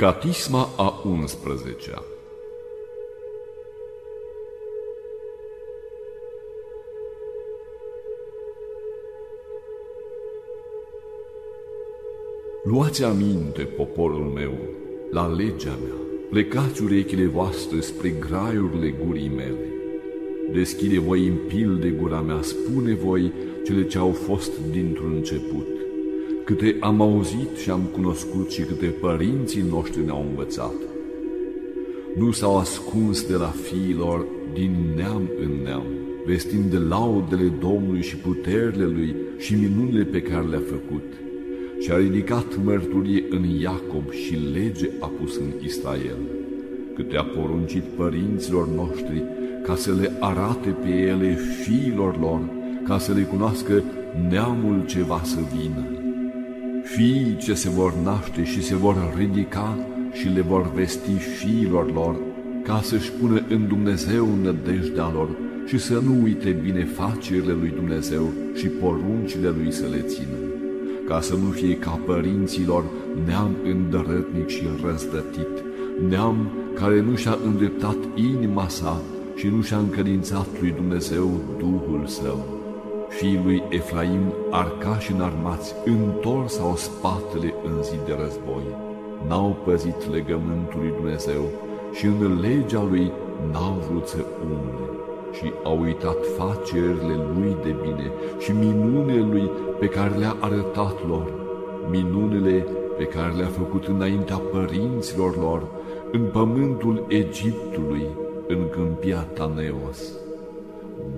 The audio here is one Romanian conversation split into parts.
Catisma a 11-a Luați aminte, poporul meu, la legea mea, plecați urechile voastre spre graiurile gurii mele. Deschide voi în pil de gura mea, spune voi cele ce au fost dintr-un început. Câte am auzit și am cunoscut și câte părinții noștri ne-au învățat. Nu s-au ascuns de la fiilor din neam în neam, vestind de laudele Domnului și puterile Lui și minunile pe care le-a făcut și a ridicat mărturie în Iacob și lege a pus în Israel, câte a poruncit părinților noștri ca să le arate pe ele fiilor lor, ca să le cunoască neamul ce va să vină. Fiii ce se vor naște și se vor ridica și le vor vesti fiilor lor, ca să-și pună în Dumnezeu nădejdea lor și să nu uite binefacerile lui Dumnezeu și poruncile lui să le țină ca să nu fie ca părinților neam îndărătnic și răzdătit, neam care nu și-a îndreptat inima sa și nu și-a încredințat lui Dumnezeu Duhul Său. Fiii lui Efraim, arcași înarmați, întors au spatele în zi de război. N-au păzit legământul lui Dumnezeu și în legea lui n-au vrut să umble și au uitat facerile lui de bine și minunile lui pe care le-a arătat lor, minunile pe care le-a făcut înaintea părinților lor, în pământul Egiptului, în câmpia Taneos.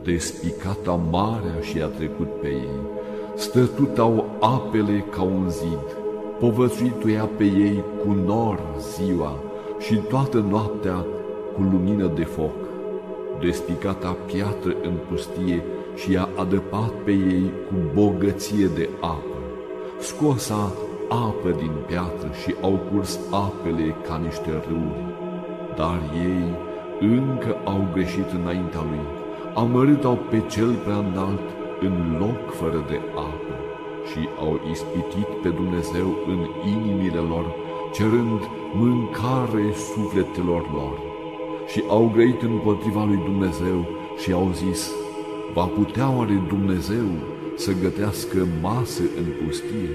Despicata marea și a trecut pe ei, stătutau apele ca un zid, povățuituia pe ei cu nor ziua și toată noaptea cu lumină de foc despicata piatră în pustie și i-a adăpat pe ei cu bogăție de apă. Scosa apă din piatră și au curs apele ca niște râuri. Dar ei încă au greșit înaintea lui, amărât-au pe cel prea înalt în loc fără de apă și au ispitit pe Dumnezeu în inimile lor, cerând mâncare sufletelor lor și au grăit împotriva lui Dumnezeu și au zis, va putea oare Dumnezeu să gătească masă în pustie?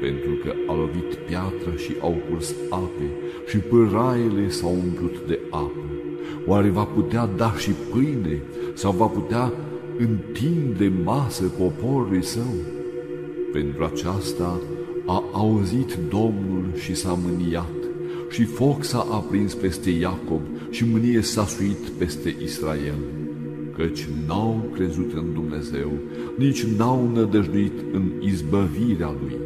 Pentru că a lovit piatra și au curs ape și pâraiele s-au umplut de apă. Oare va putea da și pâine sau va putea întinde masă poporului său? Pentru aceasta a auzit Domnul și s-a mâniat și foc s-a aprins peste Iacob și mânie s-a suit peste Israel, căci n-au crezut în Dumnezeu, nici n-au nădăjduit în izbăvirea Lui.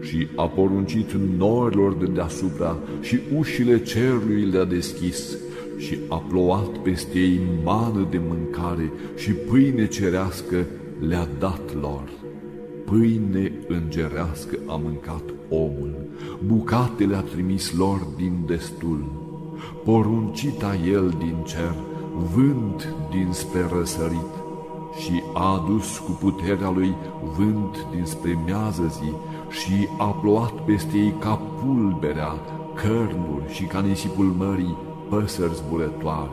Și a poruncit norilor de deasupra și ușile cerului le-a deschis și a plouat peste ei mană de mâncare și pâine cerească le-a dat lor. Pâine îngerească a mâncat omul, bucatele a trimis lor din destul, poruncita el din cer, vânt dinspre răsărit, și a adus cu puterea lui vânt dinspre miază zi și a plouat peste ei ca pulberea, cărnuri și ca nisipul mării păsări zburătoare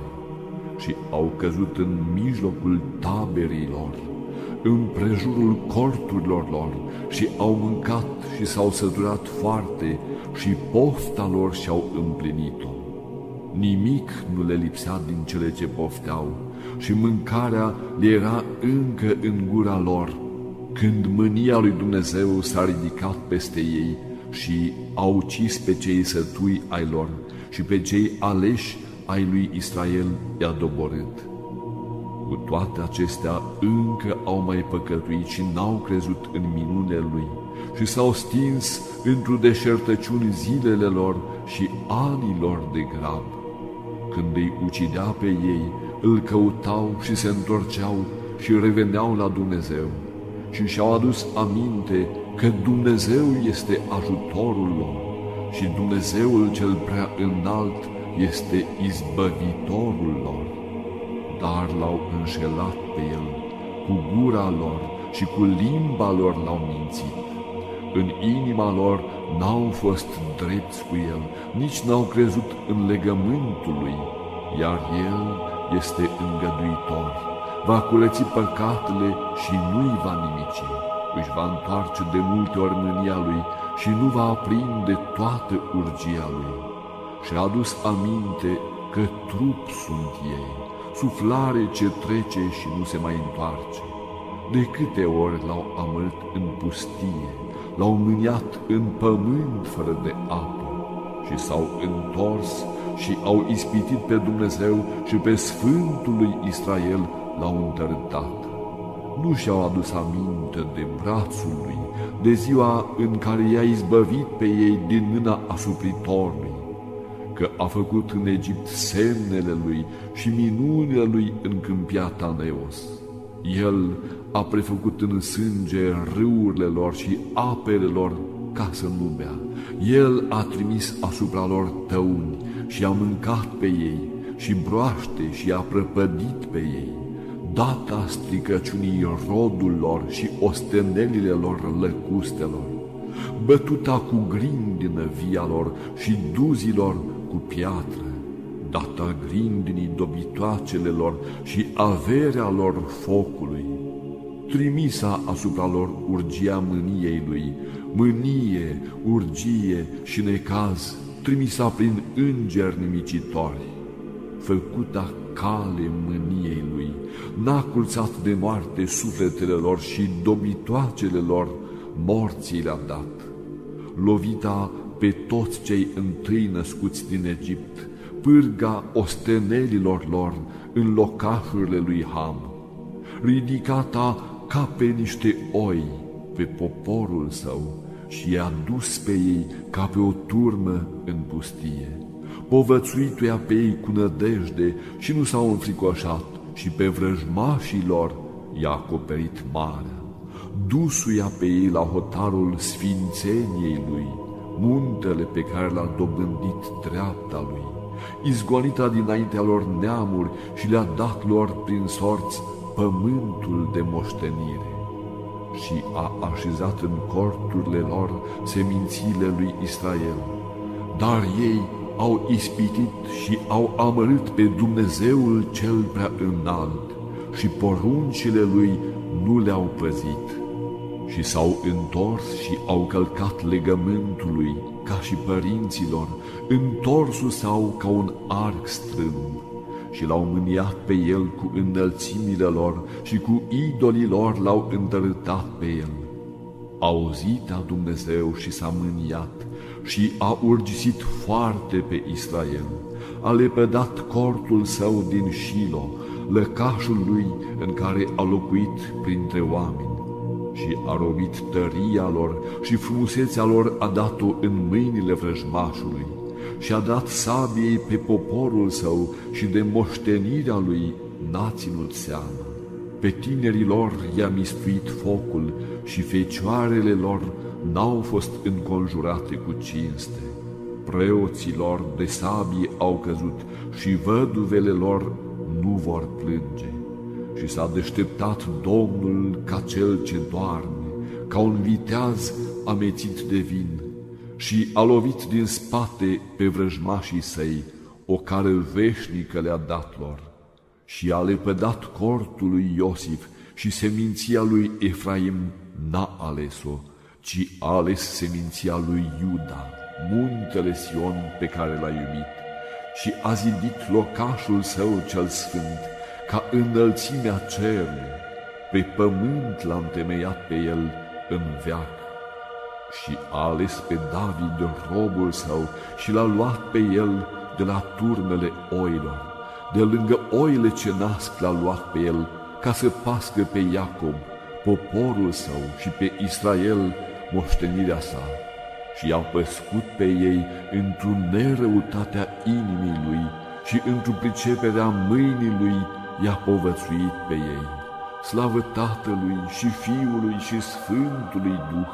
și au căzut în mijlocul taberilor împrejurul corturilor lor și au mâncat și s-au săturat foarte și pofta lor și-au împlinit-o. Nimic nu le lipsea din cele ce pofteau și mâncarea le era încă în gura lor, când mânia lui Dumnezeu s-a ridicat peste ei și au ucis pe cei sătui ai lor și pe cei aleși ai lui Israel i-a doborât. Cu toate acestea încă au mai păcătuit și n-au crezut în minunile lui și s-au stins într-o deșertăciuni zilele lor și anilor de grab. Când îi ucidea pe ei, îl căutau și se întorceau și reveneau la Dumnezeu și și-au adus aminte că Dumnezeu este ajutorul lor și Dumnezeul cel prea înalt este izbăvitorul lor dar l-au înșelat pe el, cu gura lor și cu limba lor l-au mințit. În inima lor n-au fost drepți cu el, nici n-au crezut în legământul lui, iar el este îngăduitor. Va culeți păcatele și nu-i va nimici. Își va întoarce de multe ori mânia lui și nu va aprinde toată urgia lui. Și-a adus aminte că trup sunt ei, suflare ce trece și nu se mai întoarce. De câte ori l-au amărit în pustie, l-au mâniat în pământ fără de apă și s-au întors și au ispitit pe Dumnezeu și pe Sfântul lui Israel l-au întărântat. Nu și-au adus aminte de brațul lui, de ziua în care i-a izbăvit pe ei din mâna asupritorului, că a făcut în Egipt semnele lui și minunile lui în câmpia Taneos. El a prefăcut în sânge râurile lor și apele lor ca să nu bea. El a trimis asupra lor tăuni și a mâncat pe ei și broaște și a prăpădit pe ei. Data stricăciunii rodul lor și ostenelile lor lăcustelor, bătuta cu grindină via lor și duzilor cu piatră, data grindinii dobitoacele lor și averea lor focului, trimisa asupra lor urgia mâniei lui, mânie, urgie și necaz, trimisa prin îngeri nimicitori, făcuta cale mâniei lui, n-a culțat de moarte sufletele lor și dobitoacele lor morții le-a dat. Lovita pe toți cei întâi născuți din Egipt, pârga ostenelilor lor în locașurile lui Ham, ridicata ca pe niște oi pe poporul său și i-a dus pe ei ca pe o turmă în pustie. Povățuituia pe ei cu nădejde și nu s-au înfricoșat și pe vrăjmașii lor i-a acoperit marea. Dusuia pe ei la hotarul sfințeniei lui, muntele pe care l-a dobândit dreapta lui, izgonita dinaintea lor neamuri și le-a dat lor prin sorți pământul de moștenire și a așezat în corturile lor semințiile lui Israel. Dar ei au ispitit și au amărât pe Dumnezeul cel prea înalt și poruncile lui nu le-au păzit și s-au întors și au călcat legământul lui ca și părinților, întorsul sau ca un arc strâmb și l-au mâniat pe el cu înălțimile lor și cu idolii lor l-au întărâtat pe el. A auzit a Dumnezeu și s-a mâniat și a urgisit foarte pe Israel. A lepădat cortul său din Shilo, lăcașul lui în care a locuit printre oameni și a robit tăria lor și frumusețea lor a dat-o în mâinile vrăjmașului și a dat sabiei pe poporul său și de moștenirea lui n-a ținut seamă. Pe tinerii lor i-a mistuit focul și fecioarele lor n-au fost înconjurate cu cinste. Preoții lor de sabie au căzut și văduvele lor nu vor plânge. Și s-a deșteptat Domnul ca cel ce doarme, ca un viteaz amețit de vin, și a lovit din spate pe vrăjmașii săi, o care veșnică le-a dat lor, și a lepădat cortul lui Iosif și seminția lui Efraim n-a ales-o, ci a ales seminția lui Iuda, muntele Sion pe care l-a iubit, și a zidit locașul său cel sfânt, ca înălțimea cerului, pe pământ l-a întemeiat pe el în veac și a ales pe David robul său și l-a luat pe el de la turmele oilor. De lângă oile ce nasc l-a luat pe el ca să pască pe Iacob, poporul său și pe Israel, moștenirea sa. Și i-a păscut pe ei într-o nerăutatea inimii lui și într-o priceperea mâinii lui i-a povățuit pe ei. Slavă Tatălui și Fiului și Sfântului Duh,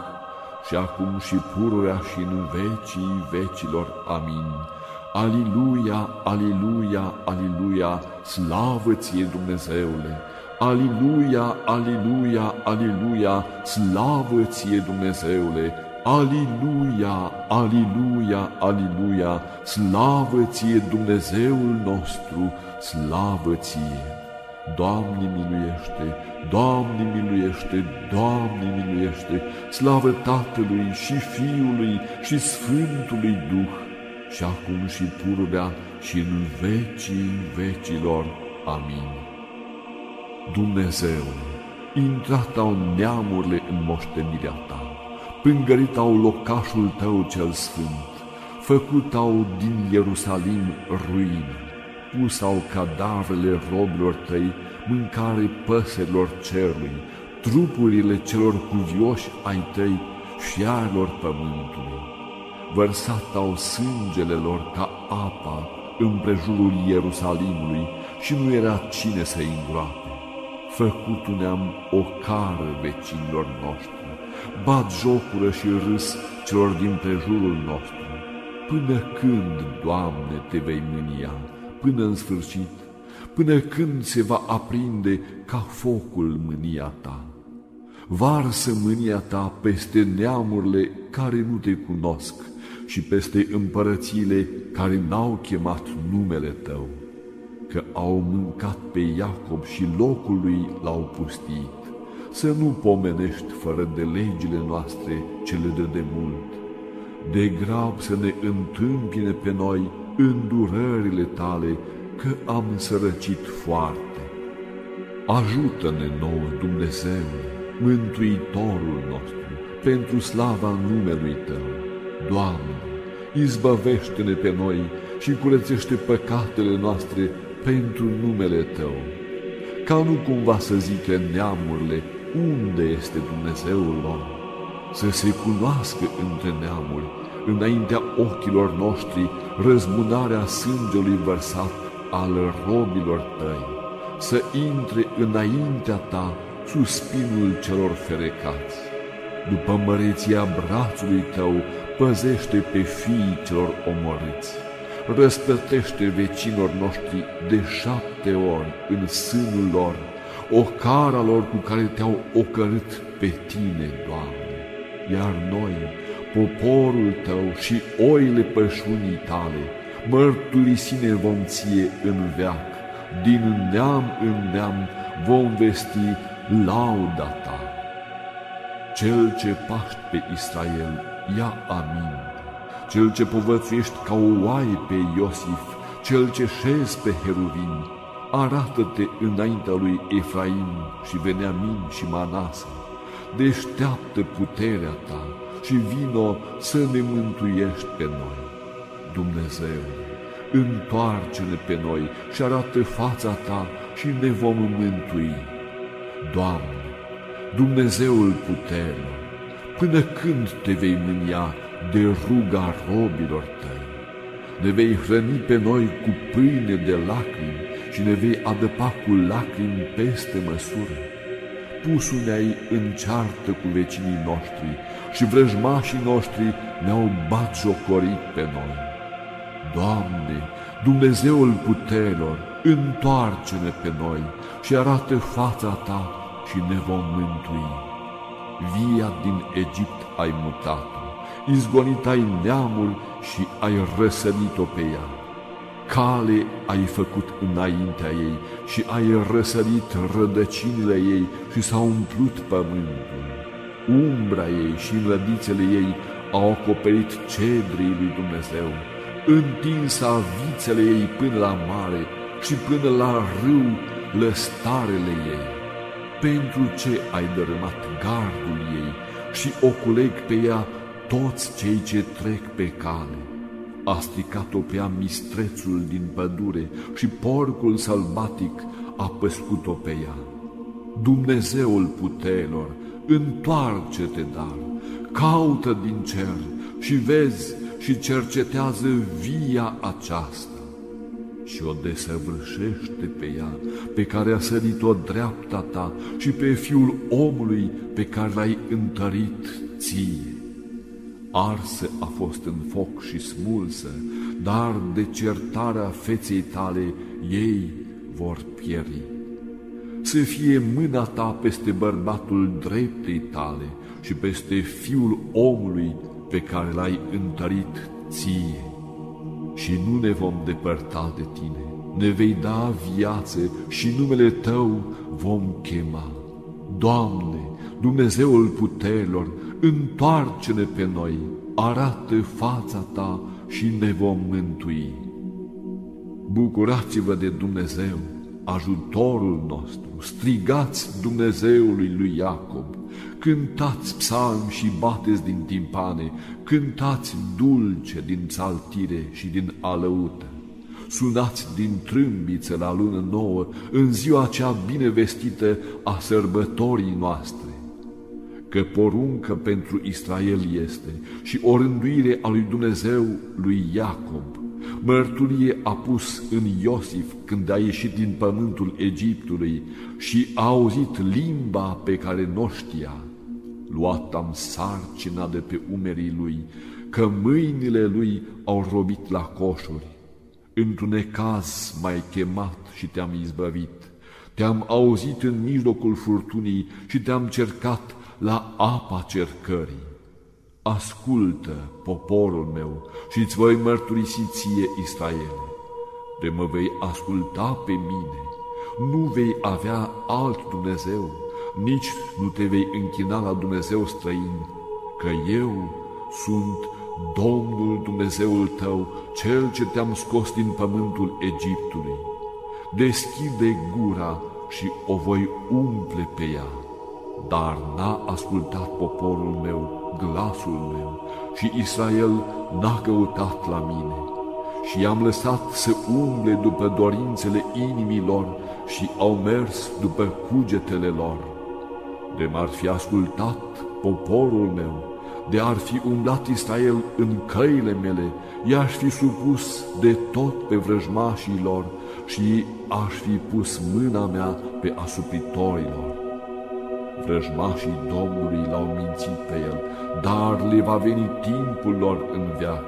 și acum și pururea și în vecii vecilor. Amin. Aliluia, aliluia, aliluia, slavă ție Dumnezeule! Aliluia, aliluia, aliluia, slavă ție Dumnezeule! Aliluia, aliluia, aliluia, slavă ție Dumnezeul nostru, slavă ție! Doamne miluiește, Doamne miluiește, Doamne miluiește, slavă Tatălui și Fiului și Sfântului Duh, și acum și pururea și în vecii vecilor. Amin. Dumnezeu, intrat au neamurile în moștenirea ta, pângărit au locașul tău cel sfânt, făcut au din Ierusalim ruine, pus au cadavrele robilor tăi, mâncare păsărilor cerului, trupurile celor cuvioși ai tăi și arilor pământului. Vărsat au sângele lor ca apa împrejurul Ierusalimului și nu era cine să-i îngroape. Făcut ne-am o cară vecinilor noștri, bat jocură și râs celor din prejurul nostru. Până când, Doamne, te vei mânia, până în sfârșit, până când se va aprinde ca focul mânia ta? Varsă mânia ta peste neamurile care nu te cunosc și peste împărățiile care n-au chemat numele tău, că au mâncat pe Iacob și locul lui l-au pustit, să nu pomenești fără de legile noastre cele de demult, de grab să ne întâmpine pe noi îndurările tale, că am sărăcit foarte. Ajută-ne nouă, Dumnezeu, Mântuitorul nostru, pentru slava numelui Tău. Doamne, izbăvește-ne pe noi și curățește păcatele noastre pentru numele Tău. Ca nu cumva să zică neamurile unde este Dumnezeul lor, să se cunoască între neamuri, înaintea ochilor noștri, răzbunarea sângelui vărsat al robilor Tăi, să intre înaintea Ta suspinul celor ferecați. După măreția brațului Tău, păzește pe fiii celor omorâți răsplătește vecinilor noștri de șapte ori în sânul lor o cara lor cu care te-au ocărât pe tine, Doamne. Iar noi, poporul tău și oile pășunii tale, mărturisine vom ție în veac, din neam în neam vom vesti lauda ta. Cel ce paști pe Israel, ia amin cel ce povățuiești ca o oaie pe Iosif, cel ce șezi pe Heruvin, arată-te înaintea lui Efraim și Veneamin și Manase, deșteaptă puterea ta și vino să ne mântuiești pe noi. Dumnezeu, întoarce-ne pe noi și arată fața ta și ne vom mântui. Doamne, Dumnezeul puterilor, până când te vei mânia de ruga robilor tăi. Ne vei hrăni pe noi cu pâine de lacrimi și ne vei adăpa cu lacrimi peste măsură. Pusul ne-ai în ceartă cu vecinii noștri și vrăjmașii noștri ne-au jocorit pe noi. Doamne, Dumnezeul puterilor, întoarce-ne pe noi și arată fața Ta și ne vom mântui. Via din Egipt ai mutat izgonit ai neamul și ai răsărit-o pe ea. Cale ai făcut înaintea ei și ai răsărit rădăcinile ei și s-a umplut pământul. Umbra ei și înlădițele ei au acoperit cedrii lui Dumnezeu, întinsa vițele ei până la mare și până la râu lăstarele ei. Pentru ce ai dărâmat gardul ei și oculeg pe ea toți cei ce trec pe cale. A stricat-o pe ea mistrețul din pădure și porcul sălbatic a păscut-o pe ea. Dumnezeul puterilor, întoarce-te dar, caută din cer și vezi și cercetează via aceasta și o desăvârșește pe ea, pe care a sărit-o dreapta ta și pe fiul omului pe care l-ai întărit ție arsă a fost în foc și smulsă, dar de certarea feței tale ei vor pieri. să fie mâna ta peste bărbatul dreptei tale și peste fiul omului pe care l-ai întărit ție. Și nu ne vom depărta de tine, ne vei da viață și numele tău vom chema. Doamne, Dumnezeul puterilor, întoarce-ne pe noi, arată fața ta și ne vom mântui. Bucurați-vă de Dumnezeu, ajutorul nostru, strigați Dumnezeului lui Iacob, cântați psalm și bateți din timpane, cântați dulce din psaltire și din alăută. Sunați din trâmbiță la lună nouă, în ziua cea binevestită a sărbătorii noastre că poruncă pentru Israel este și o rânduire a lui Dumnezeu lui Iacob. Mărturie a pus în Iosif când a ieșit din pământul Egiptului și a auzit limba pe care nu știa. Luat am sarcina de pe umerii lui, că mâinile lui au robit la coșuri. Într-un necaz m-ai chemat și te-am izbăvit. Te-am auzit în mijlocul furtunii și te-am cercat la apa cercării. Ascultă, poporul meu, și îți voi mărturisi ție, Israel, de mă vei asculta pe mine, nu vei avea alt Dumnezeu, nici nu te vei închina la Dumnezeu străin, că eu sunt Domnul Dumnezeul tău, Cel ce te-am scos din pământul Egiptului. Deschide gura și o voi umple pe ea dar n-a ascultat poporul meu glasul meu și Israel n-a căutat la mine. Și i-am lăsat să umble după dorințele inimilor și au mers după cugetele lor. De m-ar fi ascultat poporul meu, de ar fi umblat Israel în căile mele, i-aș fi supus de tot pe vrăjmașii lor și aș fi pus mâna mea pe asupitorilor vrăjmașii Domnului l-au mințit pe el, dar le va veni timpul lor în veac,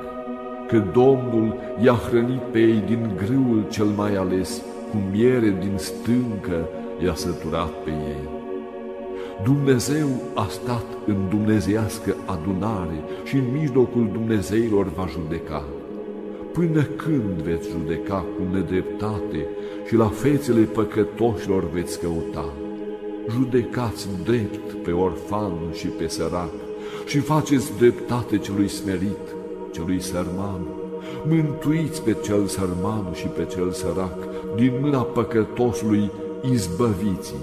că Domnul i-a hrănit pe ei din grâul cel mai ales, cu miere din stâncă i-a săturat pe ei. Dumnezeu a stat în dumnezeiască adunare și în mijlocul Dumnezeilor va judeca. Până când veți judeca cu nedreptate și la fețele păcătoșilor veți căuta? Judecați drept pe orfan și pe sărac și faceți dreptate celui smerit, celui sărman. Mântuiți pe cel sărman și pe cel sărac, din mâna păcătosului izbăviți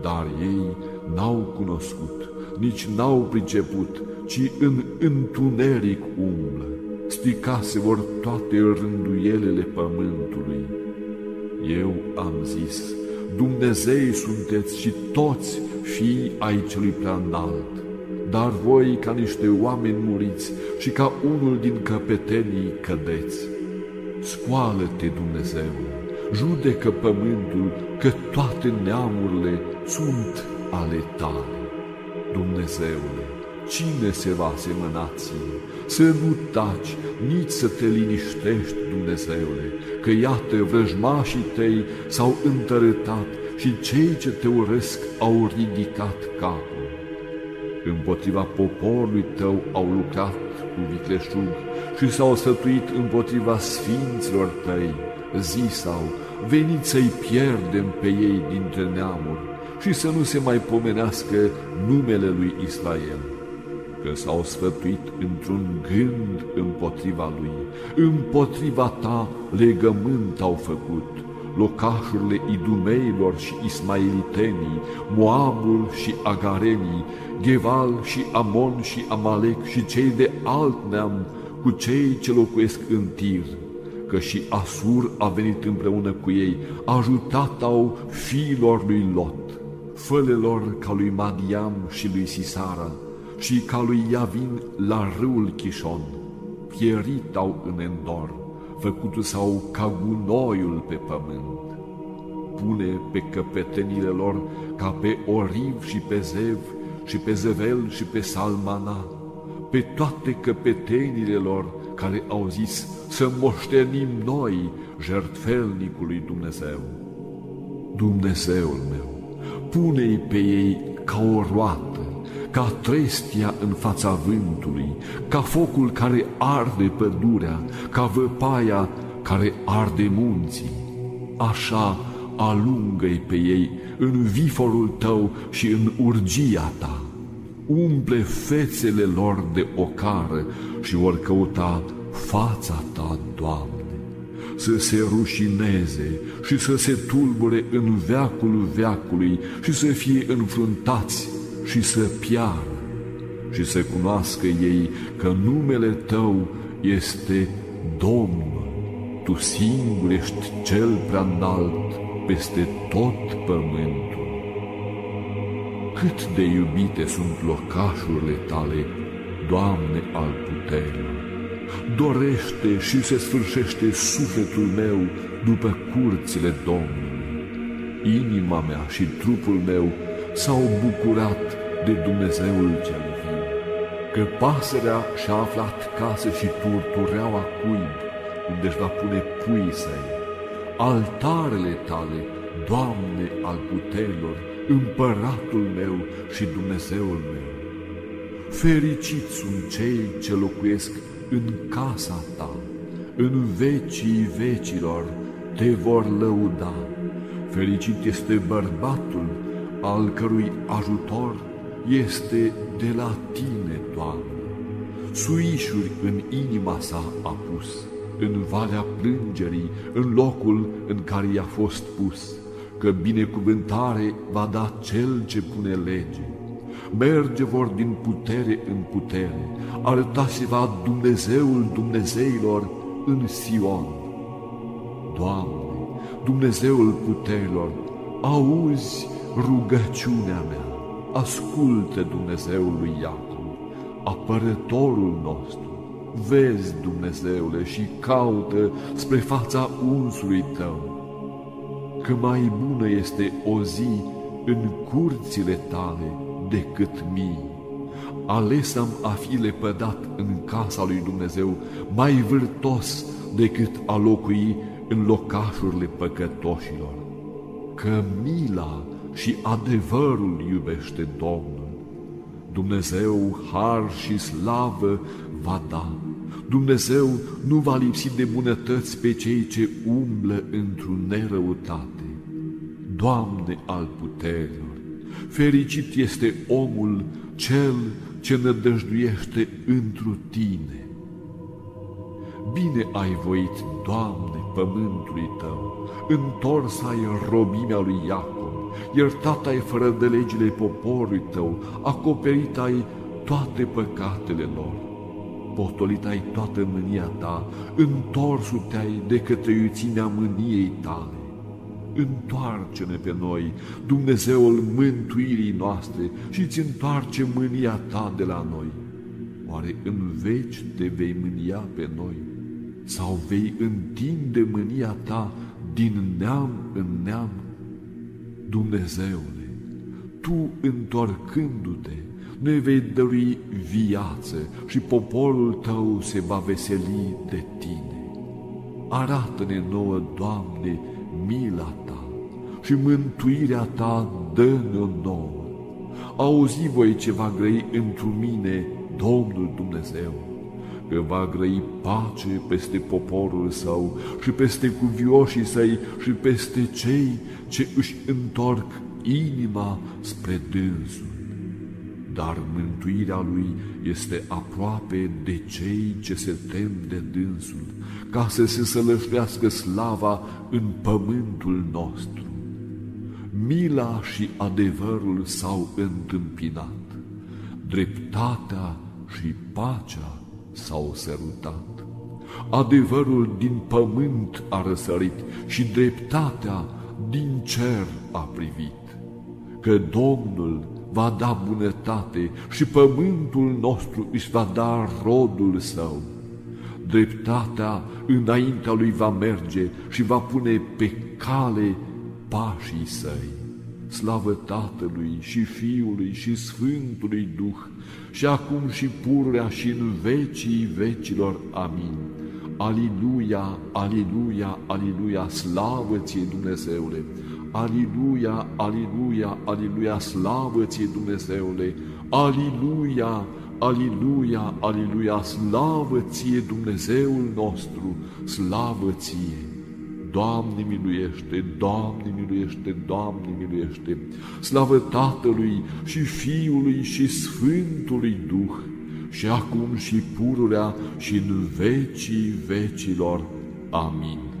Dar ei n-au cunoscut, nici n-au priceput, ci în întuneric umblă. Sticase vor toate rânduielele pământului. Eu am zis, Dumnezei sunteți și toți fii ai celui prea înalt, dar voi ca niște oameni muriți și ca unul din căpetenii cădeți. Scoală-te, Dumnezeu, judecă pământul, că toate neamurile sunt ale tale. Dumnezeule, cine se va asemăna ție? Să nu taci, nici să te liniștești, Dumnezeule, că iată vrăjmașii tăi s-au întărătat și cei ce te urăsc au ridicat capul. Împotriva poporului tău au lucrat cu vicleșug și s-au sătuit împotriva sfinților tăi, zisau, veniți să-i pierdem pe ei dintre neamuri și să nu se mai pomenească numele lui Israel că s-au sfătuit într-un gând împotriva lui, împotriva ta legământ au făcut, locașurile idumeilor și ismailitenii, Moabul și Agarenii, Geval și Amon și Amalek și cei de alt neam, cu cei ce locuiesc în tir, că și Asur a venit împreună cu ei, ajutat au fiilor lui Lot, fălelor ca lui Madiam și lui Sisara, și ca lui Iavin la râul Chișon, pierit au în Endor, făcut sau ca gunoiul pe pământ. Pune pe căpetenile lor ca pe Oriv și pe Zev și pe Zevel și pe Salmana, pe toate căpetenile lor care au zis să moștenim noi jertfelnicului Dumnezeu Dumnezeul meu, pune-i pe ei ca o roată, ca trestia în fața vântului, ca focul care arde pădurea, ca văpaia care arde munții. Așa alungă-i pe ei în viforul tău și în urgia ta. Umple fețele lor de ocară și vor căuta fața ta, Doamne să se rușineze și să se tulbure în veacul veacului și să fie înfruntați și să piară și să cunoască ei că numele Tău este Domn, Tu singur ești cel prea înalt peste tot pământul. Cât de iubite sunt locașurile Tale, Doamne al puterii! dorește și se sfârșește sufletul meu după curțile Domnului. Inima mea și trupul meu s-au bucurat de Dumnezeul cel viu, că pasărea și-a aflat casă și turtureaua cuib, unde își va pune pui săi. Altarele tale, Doamne al puterilor, împăratul meu și Dumnezeul meu. Fericiți sunt cei ce locuiesc în casa ta, în vecii vecilor te vor lăuda. Fericit este bărbatul al cărui ajutor este de la tine, Doamne. Suișuri în inima sa a pus, în valea plângerii, în locul în care i-a fost pus, că binecuvântare va da cel ce pune lege merge vor din putere în putere, arăta se va Dumnezeul Dumnezeilor în Sion. Doamne, Dumnezeul puterilor, auzi rugăciunea mea, ascultă Dumnezeul lui Iacov, apărătorul nostru, vezi, Dumnezeule, și caută spre fața unsului tău, că mai bună este o zi în curțile tale decât mii. Ales am a fi lepădat în casa lui Dumnezeu mai vârtos decât a locui în locașurile păcătoșilor. Că mila și adevărul iubește Domnul. Dumnezeu har și slavă va da. Dumnezeu nu va lipsi de bunătăți pe cei ce umblă într-o nerăutate. Doamne al puterilor, Fericit este omul cel ce nădăjduiește întru tine. Bine ai voit, Doamne, pământului tău, întors ai robimea lui Iacov, iertat ai fără de legile poporului tău, acoperit ai toate păcatele lor, potolit ai toată mânia ta, întorsul te-ai de către iuțimea mâniei tale întoarce-ne pe noi, Dumnezeul mântuirii noastre, și îți întoarce mânia ta de la noi. Oare în veci te vei mânia pe noi? Sau vei întinde mânia ta din neam în neam? Dumnezeule, Tu întorcându-te, ne vei dărui viață și poporul Tău se va veseli de Tine. Arată-ne nouă, Doamne, mila ta și mântuirea ta dă-ne-o nouă. Auzi voi ce va grăi întru mine Domnul Dumnezeu, că va grăi pace peste poporul său și peste cuvioșii săi și peste cei ce își întorc inima spre dânsul. Dar mântuirea lui este aproape de cei ce se tem de dânsul, ca să se sălășlească slava în pământul nostru. Mila și adevărul s-au întâmpinat, dreptatea și pacea s-au sărutat. Adevărul din pământ a răsărit și dreptatea din cer a privit, că Domnul va da bunătate și pământul nostru își va da rodul său dreptatea înaintea lui va merge și va pune pe cale pașii săi. Slavă Tatălui și Fiului și Sfântului Duh, și acum și pururea și în vecii vecilor. Amin. Aliluia, aliluia, aliluia, slavă ție Dumnezeule! Aliluia, aliluia, aliluia, slavă ție Dumnezeule, aliluia, aliluia, aliluia, slavă ție Dumnezeul nostru, slavă ție. Doamne miluiește, Doamne miluiește, Doamne miluiește, slavă Tatălui și Fiului și Sfântului Duh, și acum și pururea și în vecii vecilor. Amin.